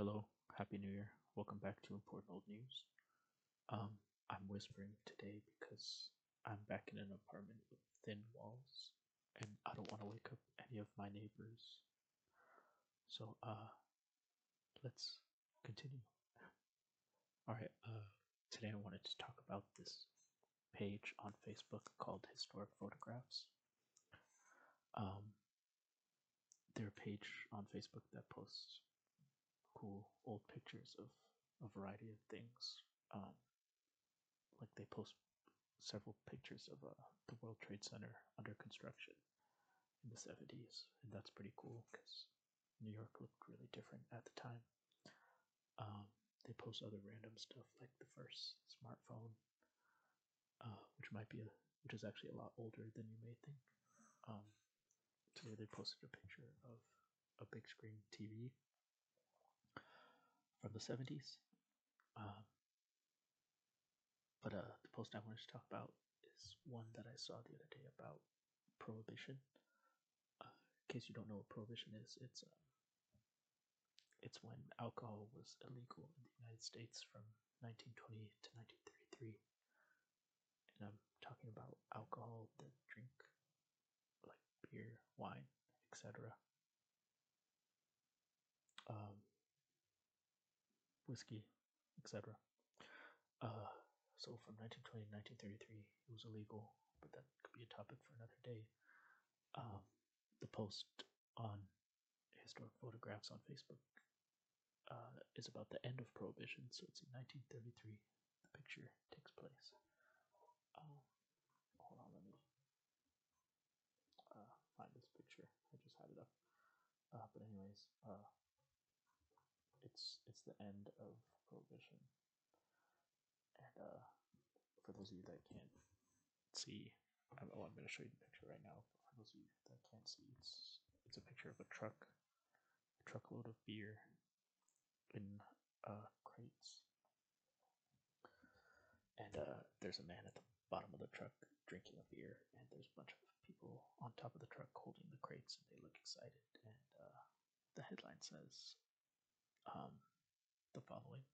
Hello, Happy New Year. Welcome back to Important Old News. Um, I'm whispering today because I'm back in an apartment with thin walls and I don't want to wake up any of my neighbors. So, uh, let's continue. Alright, uh, today I wanted to talk about this page on Facebook called Historic Photographs. Um, they're a page on Facebook that posts cool old pictures of a variety of things. Um, like they post several pictures of uh, the World Trade Center under construction in the 70s, and that's pretty cool because New York looked really different at the time. Um, they post other random stuff like the first smartphone, uh, which might be a, which is actually a lot older than you may think. Um, today they posted a picture of a big screen TV from the 70s. Um, but uh, the post I wanted to talk about is one that I saw the other day about prohibition. Uh, in case you don't know what prohibition is, it's um, it's when alcohol was illegal in the United States from 1920 to 1933, and I'm talking about alcohol, the drink like beer, wine, etc. Um, whiskey, etc. Uh, so from 1920 to 1933, it was illegal, but that could be a topic for another day. Um, the post on historic photographs on Facebook uh, is about the end of Prohibition, so it's in 1933. The picture takes place. Um, hold on, let me uh, find this picture. I just had it up. Uh, but anyways, uh, it's it's the end of prohibition. And uh, for those of you that can't see, I'm, oh, I'm going to show you the picture right now. For those of you that can't see, it's it's a picture of a truck, a truckload of beer in uh, crates, and uh, there's a man at the bottom of the truck drinking a beer, and there's a bunch of people on top of the truck holding the crates, and they look excited. And uh, the headline says, the following.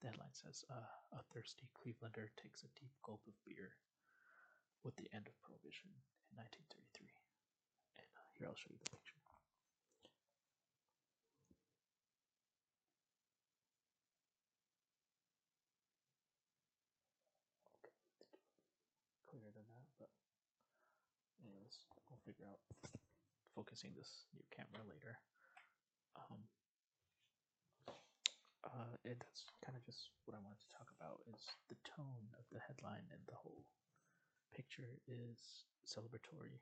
The headline says uh, A thirsty Clevelander takes a deep gulp of beer with the end of Prohibition in 1933. And uh, here I'll show you the picture. Okay, clearer than that, but anyways, we'll figure out focusing this new camera later. Um, uh, and that's kind of just what I wanted to talk about is the tone of the headline and the whole picture is celebratory.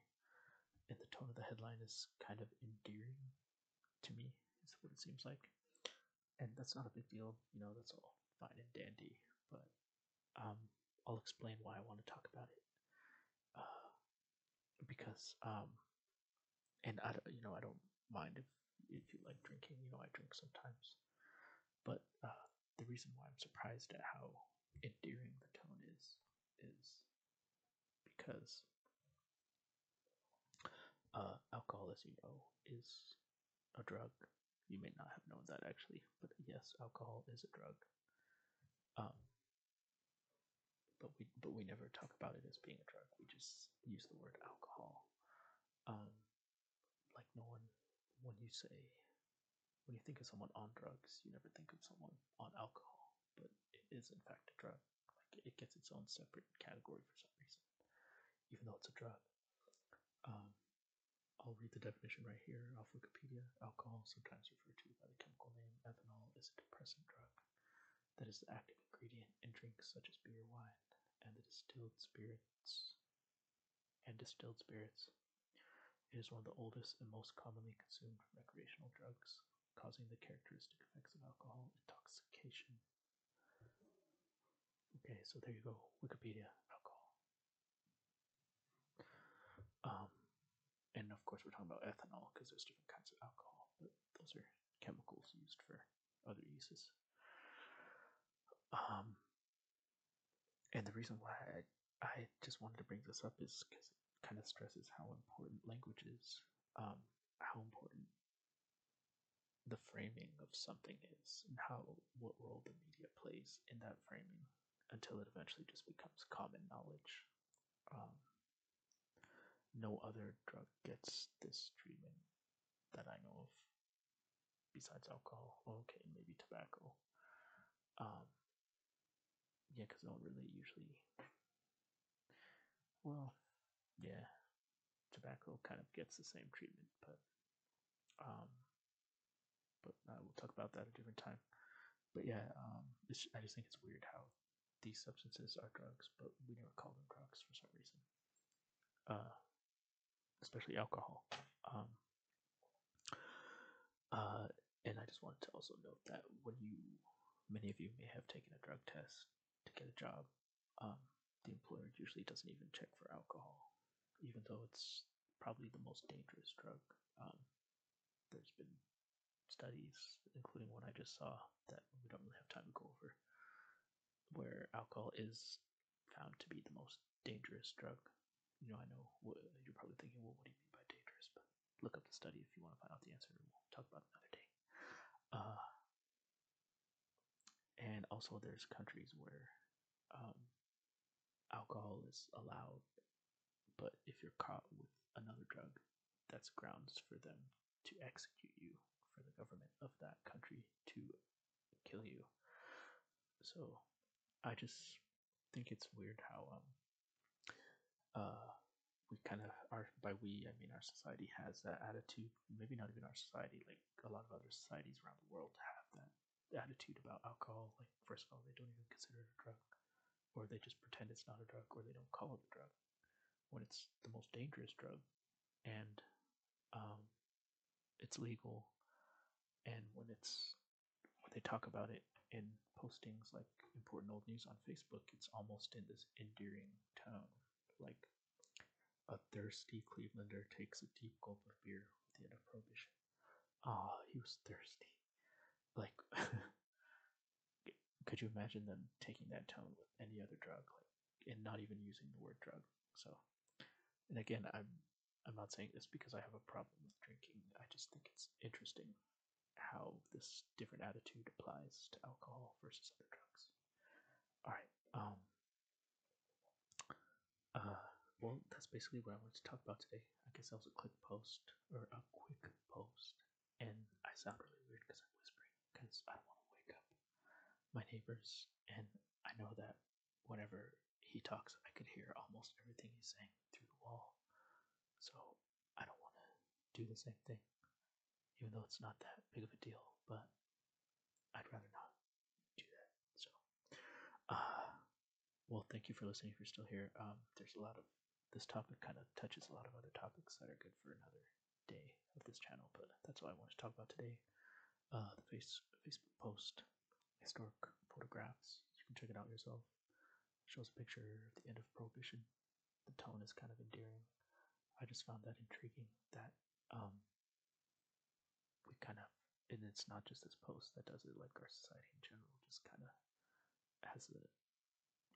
And the tone of the headline is kind of endearing to me is what it seems like. And that's not a big deal you know that's all fine and dandy but um, i'll explain why i want to talk about it. Uh, because um, and i don't you know i don't mind if if you like drinking you know i drink sometimes but uh, the reason why I'm surprised at how endearing the tone is is because uh, alcohol, as you know, is a drug. You may not have known that actually, but yes, alcohol is a drug. Um, but we but we never talk about it as being a drug. We just use the word alcohol. Um, like no one when you say when you think of someone on drugs, you never think of someone on alcohol, but it is in fact a drug. Like it gets its own separate category for some reason, even though it's a drug. Um, I'll read the definition right here off Wikipedia. Alcohol, sometimes referred to by the chemical name ethanol, is a depressant drug that is the active ingredient in drinks such as beer, wine, and the distilled spirits and distilled spirits. It is one of the oldest and most commonly consumed recreational drugs causing the characteristic effects of alcohol intoxication. Okay, so there you go, Wikipedia, alcohol. Um, and of course, we're talking about ethanol because there's different kinds of alcohol, but those are chemicals used for other uses. Um, and the reason why I, I just wanted to bring this up is because it kind of stresses how important language is, um, how important the framing of something is and how what role the media plays in that framing until it eventually just becomes common knowledge. Um, no other drug gets this treatment that I know of besides alcohol. Okay, maybe tobacco. Um, yeah, because no one really usually. Well, yeah, tobacco kind of gets the same treatment, but um, but uh, we'll talk about that at a different time. But yeah, um, I just think it's weird how these substances are drugs, but we never call them drugs for some reason. Uh, especially alcohol. Um, uh, and I just wanted to also note that when you, many of you may have taken a drug test to get a job, um, the employer usually doesn't even check for alcohol, even though it's probably the most dangerous drug. Um, there's been studies, including one I just saw that we don't really have time to go over, where alcohol is found to be the most dangerous drug. You know, I know what, you're probably thinking, well, what do you mean by dangerous? But look up the study if you want to find out the answer, and we'll talk about it another day. Uh, and also, there's countries where um, alcohol is allowed, but if you're caught with another drug, that's grounds for them to execute you for the government of that country to kill you. So I just think it's weird how um uh we kind of are by we I mean our society has that attitude. Maybe not even our society, like a lot of other societies around the world have that attitude about alcohol. Like first of all, they don't even consider it a drug or they just pretend it's not a drug, or they don't call it a drug when it's the most dangerous drug, and um, it's legal, and when it's when they talk about it in postings like important old news on Facebook, it's almost in this endearing tone, like a thirsty Clevelander takes a deep gulp of beer at the end of prohibition. Ah, oh, he was thirsty. Like could you imagine them taking that tone with any other drug, like, and not even using the word drug? So, and again, I'm I'm not saying this because I have a problem with drinking. I just think it's interesting how this different attitude applies to alcohol versus other drugs. All right. Um. Uh. Well, that's basically what I wanted to talk about today. I guess that was a quick post or a quick post, and I sound really weird because I'm whispering because I don't want to wake up my neighbors, and I know that whenever he talks, I could hear almost everything he's saying through the wall. So I don't want to do the same thing, even though it's not that big of a deal, but I'd rather not do that. So, uh, well, thank you for listening if you're still here. Um, there's a lot of this topic kind of touches a lot of other topics that are good for another day of this channel, but that's all I wanted to talk about today. Uh, the face Facebook post historic photographs. You can check it out yourself. It shows a picture of the end of Prohibition. The tone is kind of endearing. I just found that intriguing that um, kind of, and it's not just this post that does it, like our society in general just kind of has a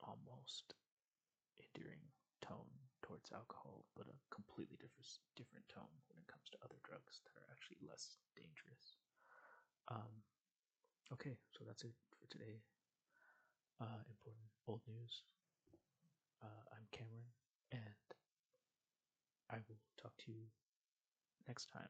almost endearing tone towards alcohol, but a completely different different tone when it comes to other drugs that are actually less dangerous. Um, Okay, so that's it for today. Uh, important old news. Uh, I'm Cameron, and I will talk to you next time.